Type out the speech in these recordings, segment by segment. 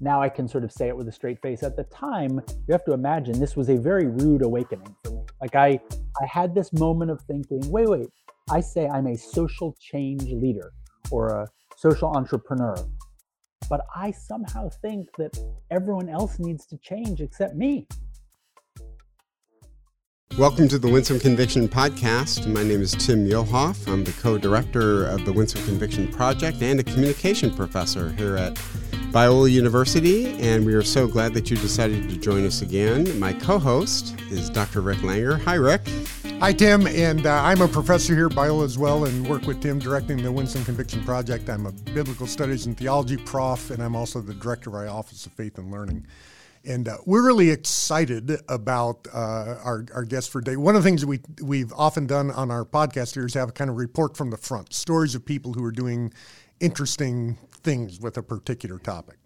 now I can sort of say it with a straight face. At the time, you have to imagine this was a very rude awakening for me. Like I, I had this moment of thinking, wait, wait, I say I'm a social change leader or a social entrepreneur, but I somehow think that everyone else needs to change except me. Welcome to the Winsome Conviction Podcast. My name is Tim Muehlhoff. I'm the co director of the Winsome Conviction Project and a communication professor here at Biola University, and we are so glad that you decided to join us again. My co host is Dr. Rick Langer. Hi, Rick. Hi, Tim, and uh, I'm a professor here at Biola as well and work with Tim directing the Winsome Conviction Project. I'm a biblical studies and theology prof, and I'm also the director of our Office of Faith and Learning. And uh, we're really excited about uh, our, our guest for today. One of the things we, we've often done on our podcast here is have a kind of report from the front, stories of people who are doing interesting things with a particular topic.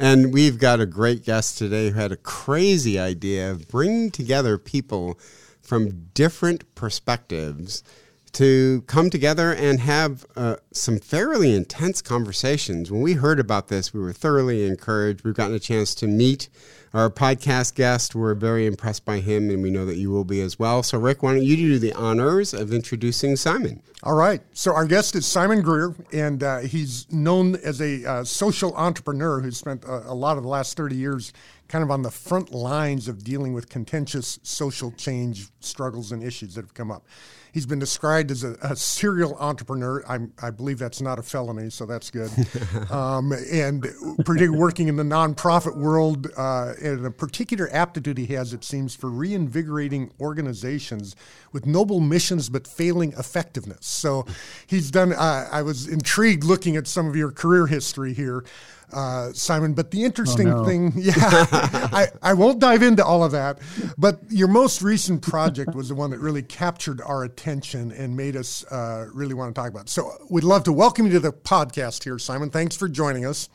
And we've got a great guest today who had a crazy idea of bringing together people from different perspectives to come together and have uh, some fairly intense conversations. When we heard about this, we were thoroughly encouraged. We've gotten a chance to meet our podcast guest. We're very impressed by him, and we know that you will be as well. So, Rick, why don't you do the honors of introducing Simon? All right. So, our guest is Simon Greer, and uh, he's known as a uh, social entrepreneur who spent a, a lot of the last 30 years kind of on the front lines of dealing with contentious social change struggles and issues that have come up. He's been described as a, a serial entrepreneur. I'm, i believe that's not a felony, so that's good. um, and particularly working in the nonprofit world, uh, and a particular aptitude he has, it seems, for reinvigorating organizations with noble missions but failing effectiveness. So he's done. Uh, I was intrigued looking at some of your career history here uh, Simon. But the interesting oh, no. thing, yeah, I, I won't dive into all of that. But your most recent project was the one that really captured our attention and made us uh, really want to talk about. It. So we'd love to welcome you to the podcast here, Simon. Thanks for joining us.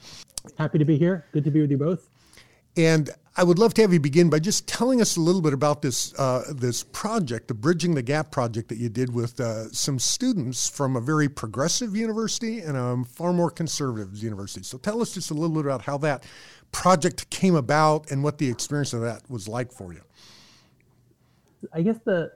Happy to be here. Good to be with you both. And I would love to have you begin by just telling us a little bit about this uh, this project, the Bridging the Gap project that you did with uh, some students from a very progressive university and a far more conservative university. So tell us just a little bit about how that project came about and what the experience of that was like for you. I guess the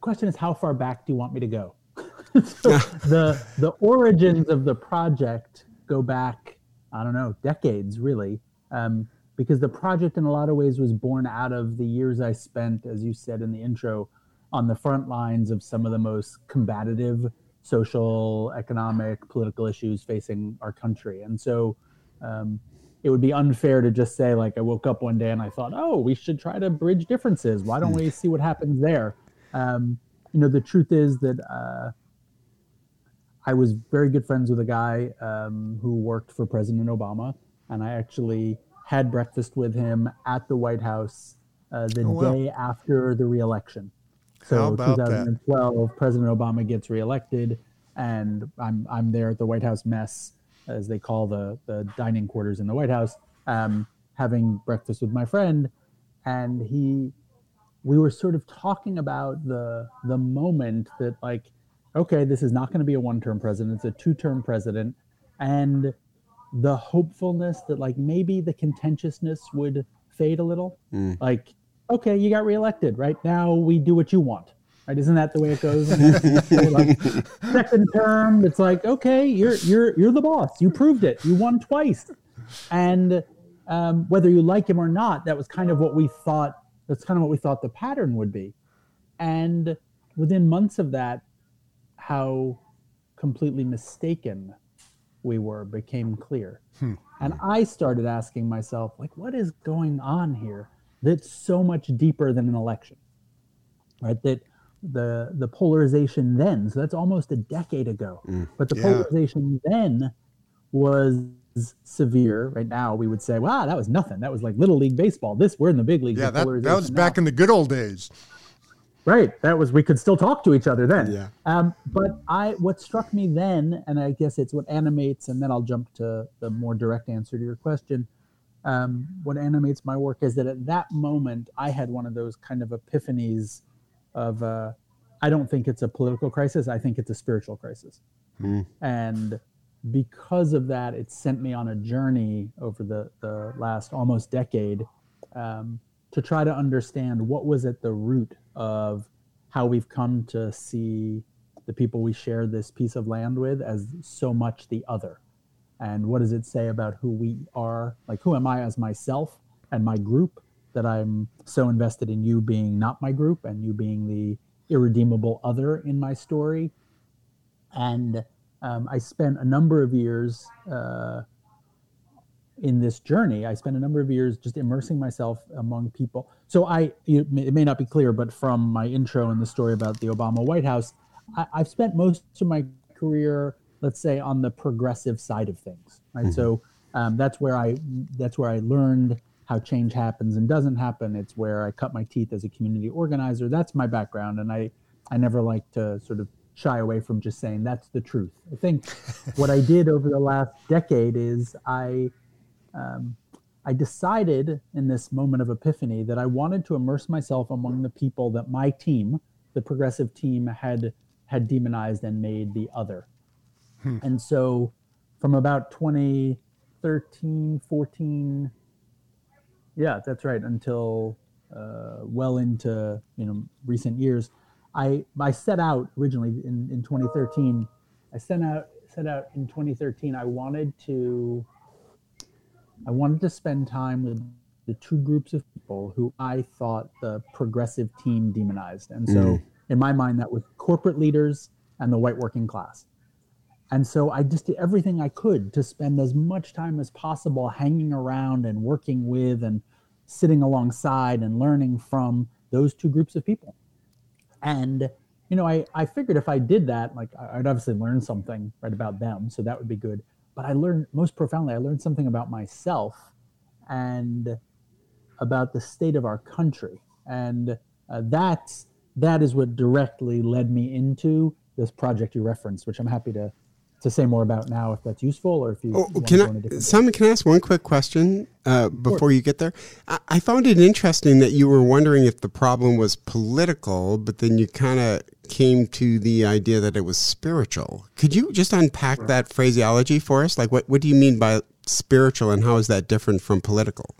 question is how far back do you want me to go? so the the origins of the project go back I don't know decades really. Um, because the project in a lot of ways was born out of the years I spent, as you said in the intro, on the front lines of some of the most combative social, economic, political issues facing our country. And so um, it would be unfair to just say, like, I woke up one day and I thought, oh, we should try to bridge differences. Why don't we see what happens there? Um, you know, the truth is that uh, I was very good friends with a guy um, who worked for President Obama, and I actually had breakfast with him at the White House uh, the oh, day after the reelection. So 2012, that? President Obama gets reelected, and I'm I'm there at the White House mess, as they call the the dining quarters in the White House, um, having breakfast with my friend, and he, we were sort of talking about the the moment that like, okay, this is not going to be a one term president; it's a two term president, and the hopefulness that like maybe the contentiousness would fade a little. Mm. Like, okay, you got reelected. Right now, we do what you want. Right? Isn't that the way it goes? like, second term, it's like, okay, you're you're you're the boss. You proved it. You won twice, and um, whether you like him or not, that was kind of what we thought. That's kind of what we thought the pattern would be, and within months of that, how completely mistaken we were became clear. Hmm. And I started asking myself, like, what is going on here that's so much deeper than an election? Right? That the the polarization then, so that's almost a decade ago. Mm, but the yeah. polarization then was severe. Right now, we would say, wow, that was nothing. That was like little league baseball. This, we're in the big leagues. Yeah, that, that was back in the good old days. Right. That was we could still talk to each other then. Yeah. Um, but I what struck me then, and I guess it's what animates, and then I'll jump to the more direct answer to your question. Um, what animates my work is that at that moment I had one of those kind of epiphanies of uh, I don't think it's a political crisis. I think it's a spiritual crisis. Mm. And because of that, it sent me on a journey over the, the last almost decade um, to try to understand what was at the root of how we've come to see the people we share this piece of land with as so much the other. And what does it say about who we are? Like, who am I as myself and my group that I'm so invested in you being not my group and you being the irredeemable other in my story? And um, I spent a number of years uh, in this journey. I spent a number of years just immersing myself among people. So I, it may not be clear, but from my intro and the story about the Obama White House, I, have spent most of my career, let's say, on the progressive side of things. Right. Mm-hmm. So um, that's where I that's where I learned how change happens and doesn't happen. It's where I cut my teeth as a community organizer. That's my background, and I I never like to sort of shy away from just saying that's the truth. I think what I did over the last decade is I um, I decided in this moment of epiphany that I wanted to immerse myself among the people that my team, the progressive team, had had demonized and made the other. Hmm. And so from about 2013, 14, yeah, that's right, until uh, well into you know recent years, I I set out originally in, in 2013. I set out set out in 2013. I wanted to I wanted to spend time with the two groups of people who I thought the progressive team demonized. And so, mm. in my mind, that was corporate leaders and the white working class. And so I just did everything I could to spend as much time as possible hanging around and working with and sitting alongside and learning from those two groups of people. And, you know, I, I figured if I did that, like I'd obviously learn something right about them. So that would be good. But I learned most profoundly, I learned something about myself and about the state of our country. And uh, that's, that is what directly led me into this project you referenced, which I'm happy to to say more about now if that's useful or if you oh, can I, Simon, can I ask one quick question uh, before you get there? I, I, found it interesting that you were wondering if the problem was political, but then you kind of came to the idea that it was spiritual. Could you just unpack right. that phraseology for us? Like, what, what do you mean by spiritual and how is that different from political?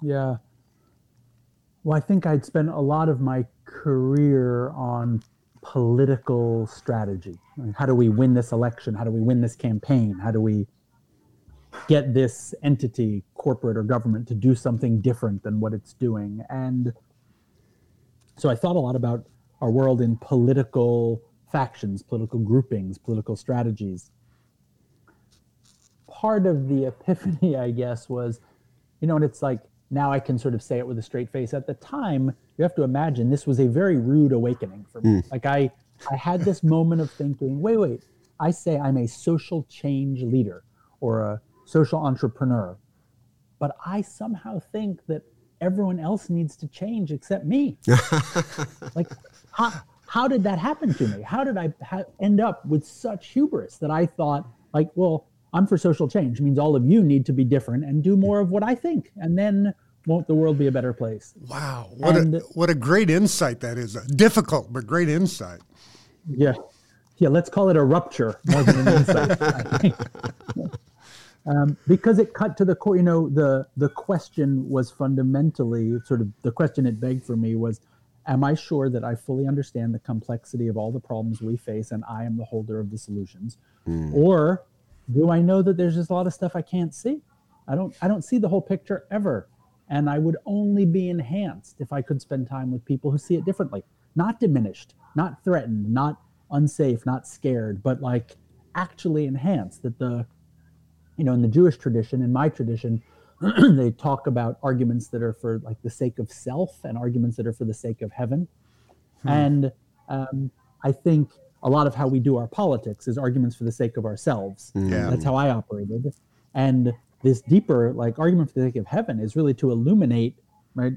Yeah. Well, I think I'd spent a lot of my career on political strategy. How do we win this election? How do we win this campaign? How do we get this entity, corporate or government, to do something different than what it's doing? And so I thought a lot about our world in political factions, political groupings, political strategies. Part of the epiphany, I guess, was, you know, and it's like now I can sort of say it with a straight face. At the time, you have to imagine this was a very rude awakening for me. Mm. Like I, I had this moment of thinking, wait, wait, I say I'm a social change leader or a social entrepreneur, but I somehow think that everyone else needs to change except me. like, how, how did that happen to me? How did I ha- end up with such hubris that I thought, like, well, I'm for social change it means all of you need to be different and do more of what I think. And then won't the world be a better place? Wow. What and, a what a great insight that is. Difficult, but great insight. Yeah. Yeah, let's call it a rupture more than an insight. um, because it cut to the core, you know, the the question was fundamentally sort of the question it begged for me was am I sure that I fully understand the complexity of all the problems we face and I am the holder of the solutions? Mm. Or do I know that there's just a lot of stuff I can't see? I don't I don't see the whole picture ever. And I would only be enhanced if I could spend time with people who see it differently, not diminished, not threatened, not unsafe, not scared, but like actually enhanced. That the, you know, in the Jewish tradition, in my tradition, they talk about arguments that are for like the sake of self and arguments that are for the sake of heaven. Hmm. And um, I think a lot of how we do our politics is arguments for the sake of ourselves. Yeah. That's how I operated. And this deeper like argument for the sake of heaven is really to illuminate right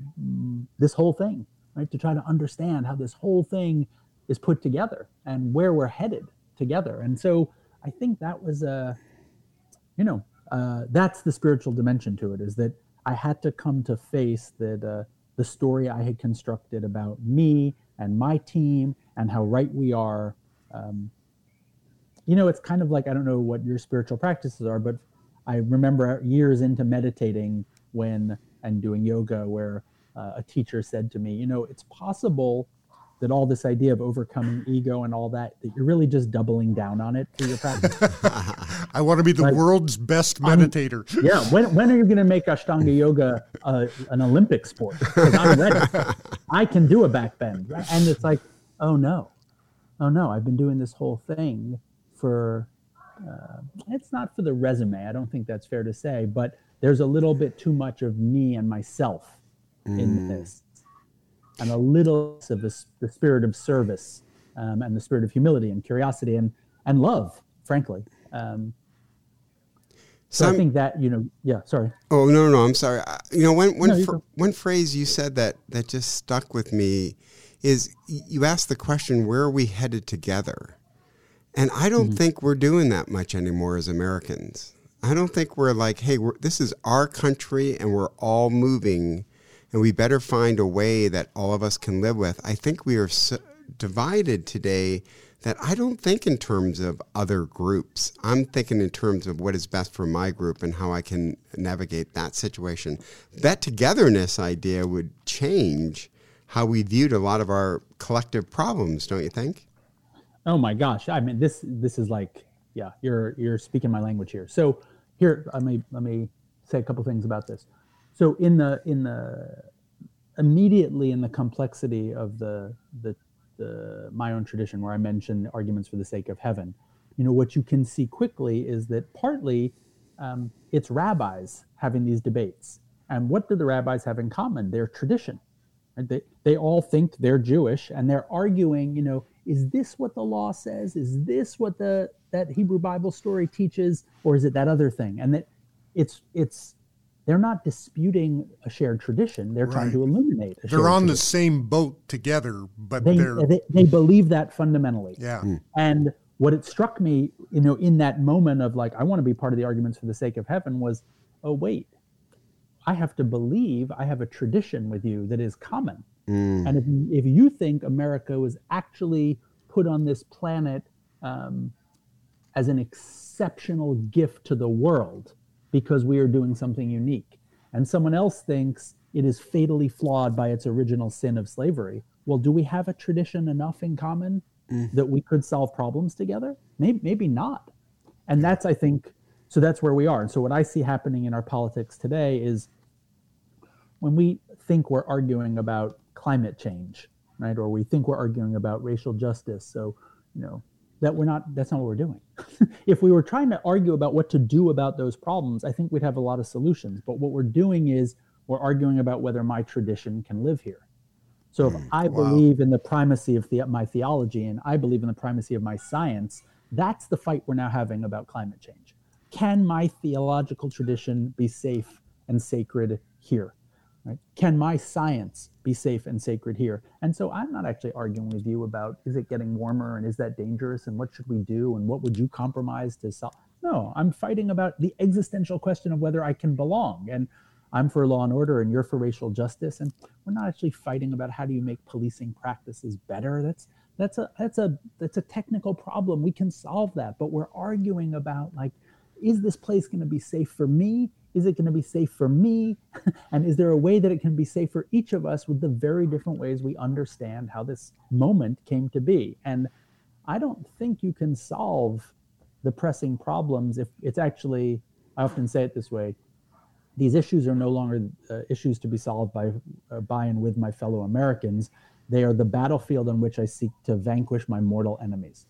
this whole thing, right? To try to understand how this whole thing is put together and where we're headed together. And so I think that was a, you know, uh, that's the spiritual dimension to it is that I had to come to face that uh, the story I had constructed about me and my team and how right we are um, you know, it's kind of like I don't know what your spiritual practices are, but I remember years into meditating when and doing yoga where uh, a teacher said to me, you know, it's possible that all this idea of overcoming ego and all that that you're really just doubling down on it through your practice. I want to be the like, world's best meditator. I'm, yeah. When, when are you going to make Ashtanga yoga uh, an Olympic sport? I'm ready. I can do a back bend. And it's like, oh no, oh no, I've been doing this whole thing for, uh, it's not for the resume. I don't think that's fair to say, but there's a little bit too much of me and myself mm. in this and a little of the, the spirit of service um, and the spirit of humility and curiosity and, and love, frankly. Um, so I think that you know, yeah. Sorry. Oh no, no, no I'm sorry. You know, one one no, fr- one phrase you said that that just stuck with me is you asked the question, "Where are we headed together?" And I don't mm-hmm. think we're doing that much anymore as Americans. I don't think we're like, "Hey, we're, this is our country, and we're all moving and we better find a way that all of us can live with. I think we are so divided today that I don't think in terms of other groups. I'm thinking in terms of what is best for my group and how I can navigate that situation. That togetherness idea would change how we viewed a lot of our collective problems, don't you think? Oh my gosh. I mean this this is like yeah, you're you're speaking my language here. So here let me let me say a couple things about this so in the in the immediately in the complexity of the the, the my own tradition where I mentioned arguments for the sake of heaven, you know what you can see quickly is that partly um, it's rabbis having these debates, and what do the rabbis have in common? Their tradition. Right? They they all think they're Jewish, and they're arguing. You know, is this what the law says? Is this what the that Hebrew Bible story teaches, or is it that other thing? And that it's it's they're not disputing a shared tradition. They're right. trying to illuminate. they're on tradition. the same boat together, but they, they're they, they believe that fundamentally. Yeah. Mm. And what it struck me, you know, in that moment of like, I want to be part of the arguments for the sake of heaven was, oh wait, I have to believe I have a tradition with you that is common. Mm. And if if you think America was actually put on this planet um, as an exceptional gift to the world because we are doing something unique. And someone else thinks it is fatally flawed by its original sin of slavery. Well, do we have a tradition enough in common mm. that we could solve problems together? Maybe, maybe not. And that's, I think, so that's where we are. And so what I see happening in our politics today is when we think we're arguing about climate change, right? Or we think we're arguing about racial justice. So, you know, that we're not that's not what we're doing if we were trying to argue about what to do about those problems i think we'd have a lot of solutions but what we're doing is we're arguing about whether my tradition can live here so if mm, i wow. believe in the primacy of the, my theology and i believe in the primacy of my science that's the fight we're now having about climate change can my theological tradition be safe and sacred here Right? Can my science be safe and sacred here? And so I'm not actually arguing with you about is it getting warmer and is that dangerous and what should we do and what would you compromise to solve? No, I'm fighting about the existential question of whether I can belong. And I'm for law and order and you're for racial justice. And we're not actually fighting about how do you make policing practices better. That's that's a that's a that's a technical problem. We can solve that. But we're arguing about like, is this place going to be safe for me? Is it going to be safe for me? and is there a way that it can be safe for each of us with the very different ways we understand how this moment came to be? And I don't think you can solve the pressing problems if it's actually, I often say it this way these issues are no longer uh, issues to be solved by, uh, by and with my fellow Americans. They are the battlefield on which I seek to vanquish my mortal enemies.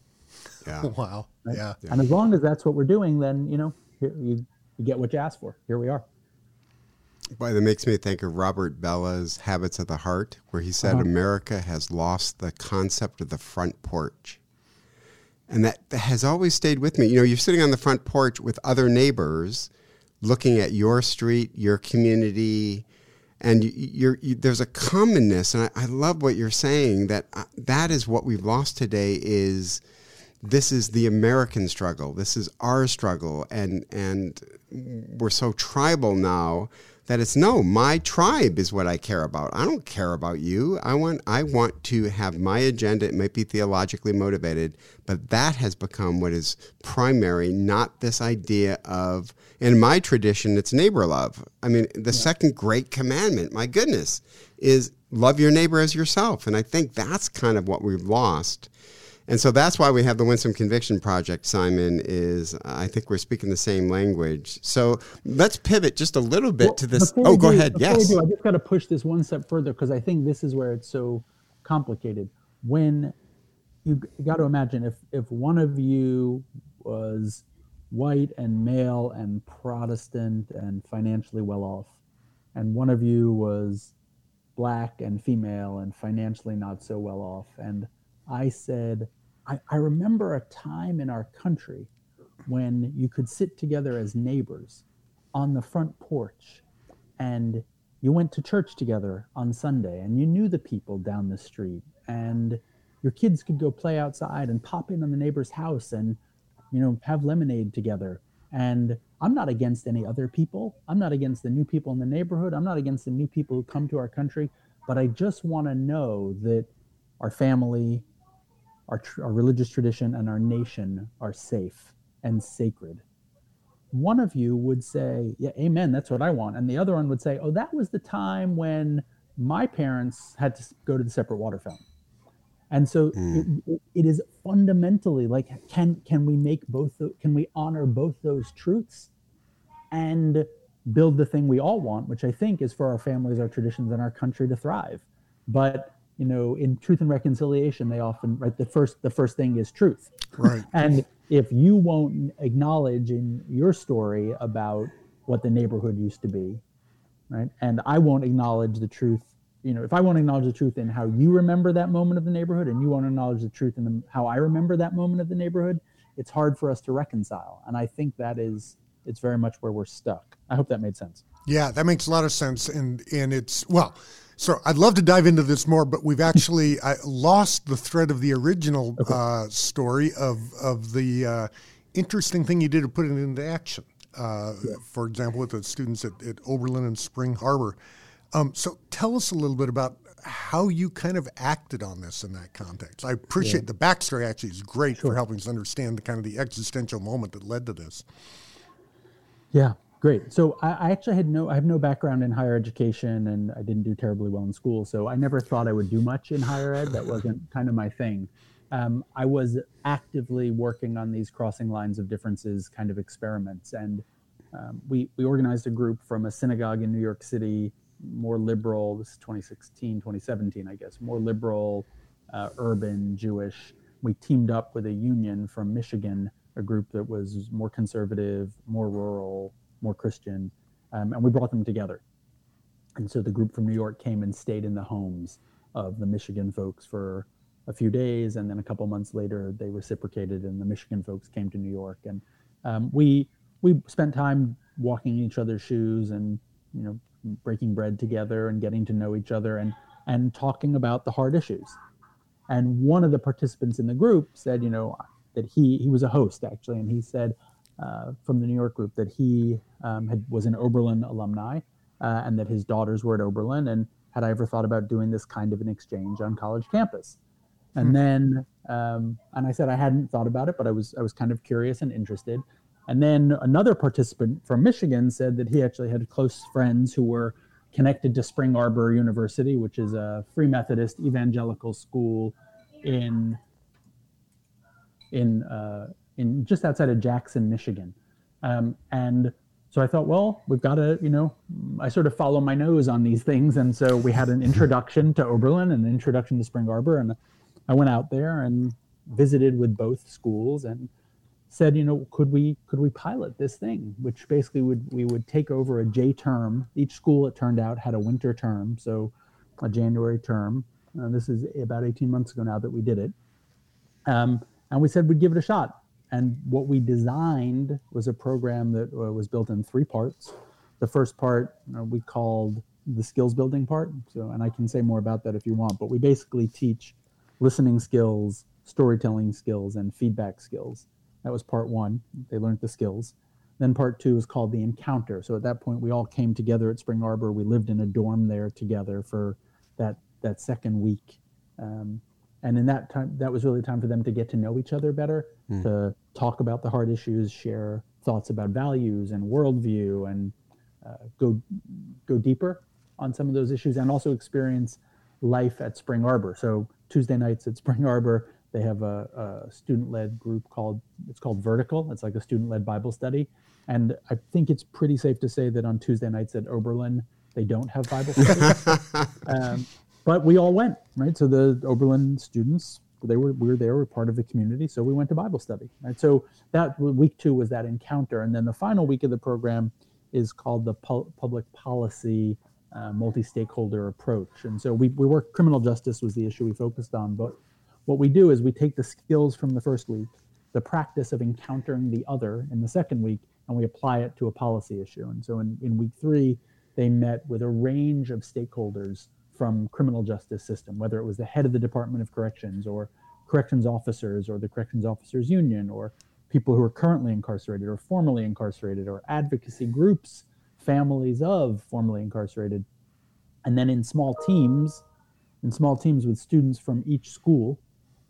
Yeah. Wow. Right? Yeah. And as long as that's what we're doing, then, you know, you, you get what you ask for. Here we are. Boy, that makes me think of Robert Bellah's Habits of the Heart, where he said uh-huh. America has lost the concept of the front porch. And that, that has always stayed with me. You know, you're sitting on the front porch with other neighbors looking at your street, your community, and you, you, there's a commonness. And I, I, love what you're saying that uh, that is what we've lost today is – this is the American struggle. This is our struggle, and and we're so tribal now that it's no, my tribe is what I care about. I don't care about you. I want I want to have my agenda. It might be theologically motivated, but that has become what is primary, not this idea of in my tradition it's neighbor love. I mean, the yeah. second great commandment, my goodness, is love your neighbor as yourself. And I think that's kind of what we've lost and so that's why we have the Winsome Conviction Project, Simon, is uh, I think we're speaking the same language. So let's pivot just a little bit well, to this. Oh, go ahead. Yes. Do, I just got to push this one step further because I think this is where it's so complicated. When you, you got to imagine if, if one of you was white and male and Protestant and financially well off, and one of you was black and female and financially not so well off, and I said, I, I remember a time in our country when you could sit together as neighbors on the front porch and you went to church together on Sunday and you knew the people down the street and your kids could go play outside and pop in on the neighbor's house and you know have lemonade together and I'm not against any other people. I'm not against the new people in the neighborhood. I'm not against the new people who come to our country, but I just want to know that our family, our, our religious tradition and our nation are safe and sacred. One of you would say, Yeah, amen, that's what I want. And the other one would say, Oh, that was the time when my parents had to go to the separate water fountain. And so mm. it, it is fundamentally like, can can we make both? The, can we honor both those truths, and build the thing we all want, which I think is for our families, our traditions, and our country to thrive. But you know in truth and reconciliation they often right the first the first thing is truth. Right. And if you won't acknowledge in your story about what the neighborhood used to be right and i won't acknowledge the truth you know if i won't acknowledge the truth in how you remember that moment of the neighborhood and you won't acknowledge the truth in the, how i remember that moment of the neighborhood it's hard for us to reconcile. And i think that is it's very much where we're stuck. I hope that made sense. Yeah that makes a lot of sense. And and it's well so I'd love to dive into this more, but we've actually I lost the thread of the original okay. uh, story of of the uh, interesting thing you did to put it into action. Uh, yeah. For example, with the students at, at Oberlin and Spring Arbor. Um, so tell us a little bit about how you kind of acted on this in that context. I appreciate yeah. the backstory. Actually, is great sure. for helping us understand the kind of the existential moment that led to this. Yeah, Great. So I, I, actually had no, I have no background in higher education, and I didn't do terribly well in school. So I never thought I would do much in higher ed. That wasn't kind of my thing. Um, I was actively working on these crossing lines of differences kind of experiments, and um, we we organized a group from a synagogue in New York City, more liberal. This is 2016, 2017, I guess, more liberal, uh, urban Jewish. We teamed up with a union from Michigan, a group that was more conservative, more rural, more Christian, um, and we brought them together. And so the group from New York came and stayed in the homes of the Michigan folks for a few days, and then a couple months later they reciprocated, and the Michigan folks came to New York, and um, we we spent time walking in each other's shoes and you know breaking bread together and getting to know each other and and talking about the hard issues. And one of the participants in the group said, you know, that he he was a host actually, and he said, uh, from the New York group that he um, had was an Oberlin alumni uh, and that his daughters were at Oberlin. And had I ever thought about doing this kind of an exchange on college campus? And hmm. then, um, and I said I hadn't thought about it, but I was I was kind of curious and interested. And then another participant from Michigan said that he actually had close friends who were connected to Spring Arbor University, which is a Free Methodist evangelical school in in uh, in just outside of Jackson, Michigan. Um, and so I thought, well, we've got to, you know, I sort of follow my nose on these things. And so we had an introduction to Oberlin and an introduction to Spring Arbor. And I went out there and visited with both schools and said, you know, could we could we pilot this thing, which basically would we would take over a J term. Each school, it turned out, had a winter term, so a January term. Uh, this is about 18 months ago now that we did it. Um, and we said we'd give it a shot. And what we designed was a program that uh, was built in three parts. The first part uh, we called the skills building part. So, and I can say more about that if you want, but we basically teach listening skills, storytelling skills, and feedback skills. That was part one. They learned the skills. Then part two is called the Encounter. So at that point, we all came together at Spring Arbor. We lived in a dorm there together for that that second week. Um, and in that time, that was really time for them to get to know each other better, mm. to talk about the hard issues, share thoughts about values and worldview, and uh, go go deeper on some of those issues, and also experience life at Spring Arbor. So Tuesday nights at Spring Arbor, they have a, a student-led group called it's called Vertical. It's like a student-led Bible study, and I think it's pretty safe to say that on Tuesday nights at Oberlin they don't have Bible study. um, but we all went, right? So the Oberlin students they were we were there, we were part of the community, so we went to Bible study. Right. So that week two was that encounter, and then the final week of the program is called the Pu- public policy uh, multi-stakeholder approach. And so we, we work criminal justice was the issue we focused on. But what we do is we take the skills from the first week, the practice of encountering the other in the second week, and we apply it to a policy issue. And so in, in week three, they met with a range of stakeholders from criminal justice system, whether it was the head of the Department of Corrections or corrections officers or the corrections officers union or people who are currently incarcerated or formerly incarcerated or advocacy groups families of formerly incarcerated. And then in small teams, in small teams with students from each school,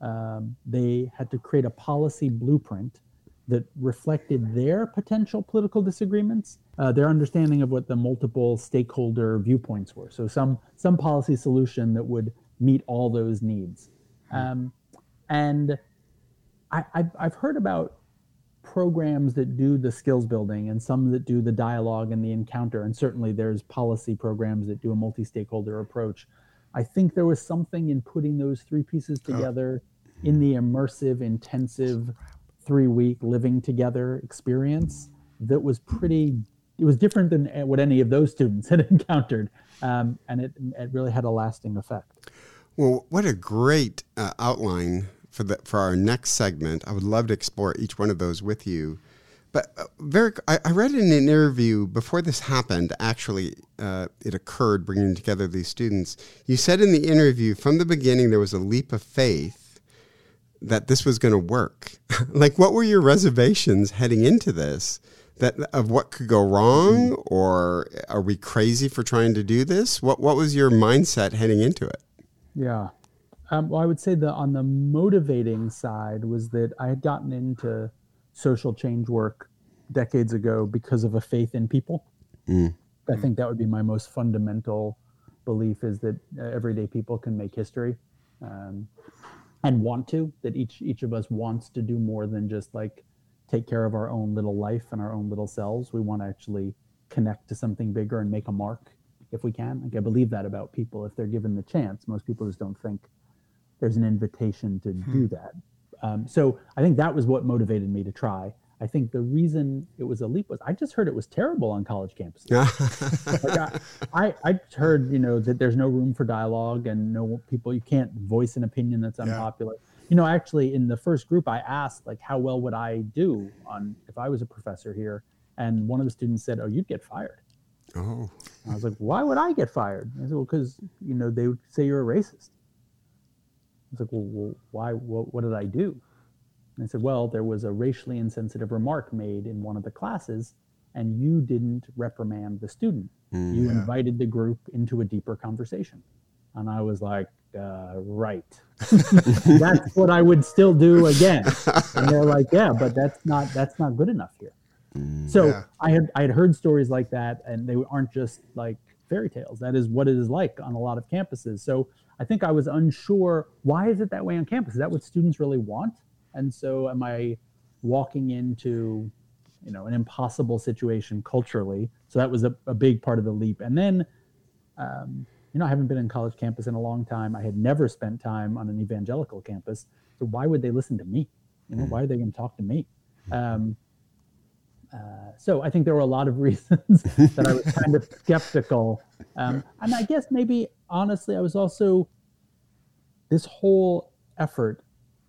um, they had to create a policy blueprint that reflected their potential political disagreements, uh, their understanding of what the multiple stakeholder viewpoints were. So some some policy solution that would meet all those needs. Hmm. Um, and I, I've, I've heard about programs that do the skills building and some that do the dialogue and the encounter and certainly there's policy programs that do a multi-stakeholder approach i think there was something in putting those three pieces oh. together oh. in the immersive intensive three week living together experience that was pretty it was different than what any of those students had encountered um, and it, it really had a lasting effect well what a great uh, outline for the for our next segment. I would love to explore each one of those with you. But uh, very, I, I, read in an interview before this happened. Actually, uh, it occurred bringing together these students. You said in the interview from the beginning there was a leap of faith that this was going to work. like, what were your reservations heading into this? That of what could go wrong, or are we crazy for trying to do this? What What was your mindset heading into it? Yeah, um, well, I would say that on the motivating side was that I had gotten into social change work decades ago because of a faith in people. Mm. I think that would be my most fundamental belief is that uh, everyday people can make history um, and want to, that each, each of us wants to do more than just like take care of our own little life and our own little selves. We want to actually connect to something bigger and make a mark if we can. Like I believe that about people if they're given the chance. Most people just don't think there's an invitation to hmm. do that. Um, so I think that was what motivated me to try. I think the reason it was a leap was I just heard it was terrible on college campuses. like I, I, I, heard, you know, that there's no room for dialogue and no people, you can't voice an opinion that's unpopular. Yeah. You know, actually in the first group, I asked like, how well would I do on if I was a professor here? And one of the students said, oh, you'd get fired. Oh. I was like, why would I get fired? I said, well, because, you know, they would say you're a racist. I was like, well, why? What, what did I do? And I said, well, there was a racially insensitive remark made in one of the classes, and you didn't reprimand the student. Mm, you yeah. invited the group into a deeper conversation. And I was like, uh, right. that's what I would still do again. And they're like, yeah, but that's not that's not good enough here. Mm, so yeah. I had I had heard stories like that, and they aren't just like fairy tales. That is what it is like on a lot of campuses. So I think I was unsure why is it that way on campus? Is that what students really want? And so am I walking into you know an impossible situation culturally? So that was a, a big part of the leap. And then um, you know I haven't been in college campus in a long time. I had never spent time on an evangelical campus. So why would they listen to me? You know, mm. why are they going to talk to me? Um, uh, so I think there were a lot of reasons that I was kind of skeptical, um, and I guess maybe honestly, I was also this whole effort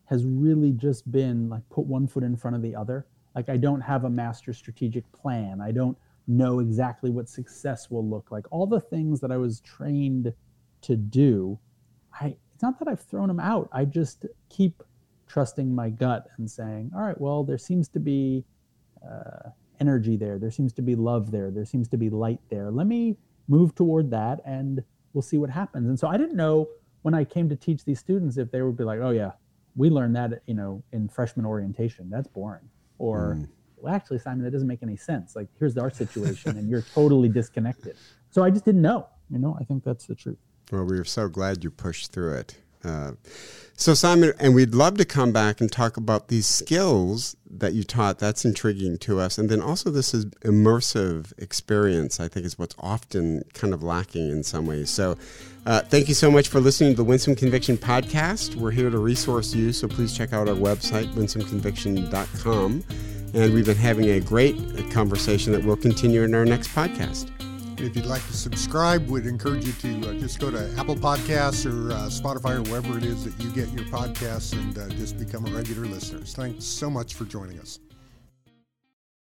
has really just been like put one foot in front of the other. Like I don't have a master strategic plan. I don't know exactly what success will look like. All the things that I was trained to do, I it's not that I've thrown them out. I just keep trusting my gut and saying, all right, well, there seems to be uh, energy there. There seems to be love there. There seems to be light there. Let me move toward that and we'll see what happens. And so I didn't know when I came to teach these students if they would be like, oh, yeah, we learned that, you know, in freshman orientation. That's boring. Or, mm. well, actually, Simon, that doesn't make any sense. Like, here's our situation and you're totally disconnected. So I just didn't know. You know, I think that's the truth. Well, we are so glad you pushed through it. Uh, so, Simon, and we'd love to come back and talk about these skills that you taught. That's intriguing to us. And then also, this is immersive experience, I think, is what's often kind of lacking in some ways. So, uh, thank you so much for listening to the Winsome Conviction podcast. We're here to resource you, so please check out our website, winsomeconviction.com. And we've been having a great conversation that will continue in our next podcast. If you'd like to subscribe, we'd encourage you to uh, just go to Apple Podcasts or uh, Spotify or wherever it is that you get your podcasts and uh, just become a regular listener. Thanks so much for joining us.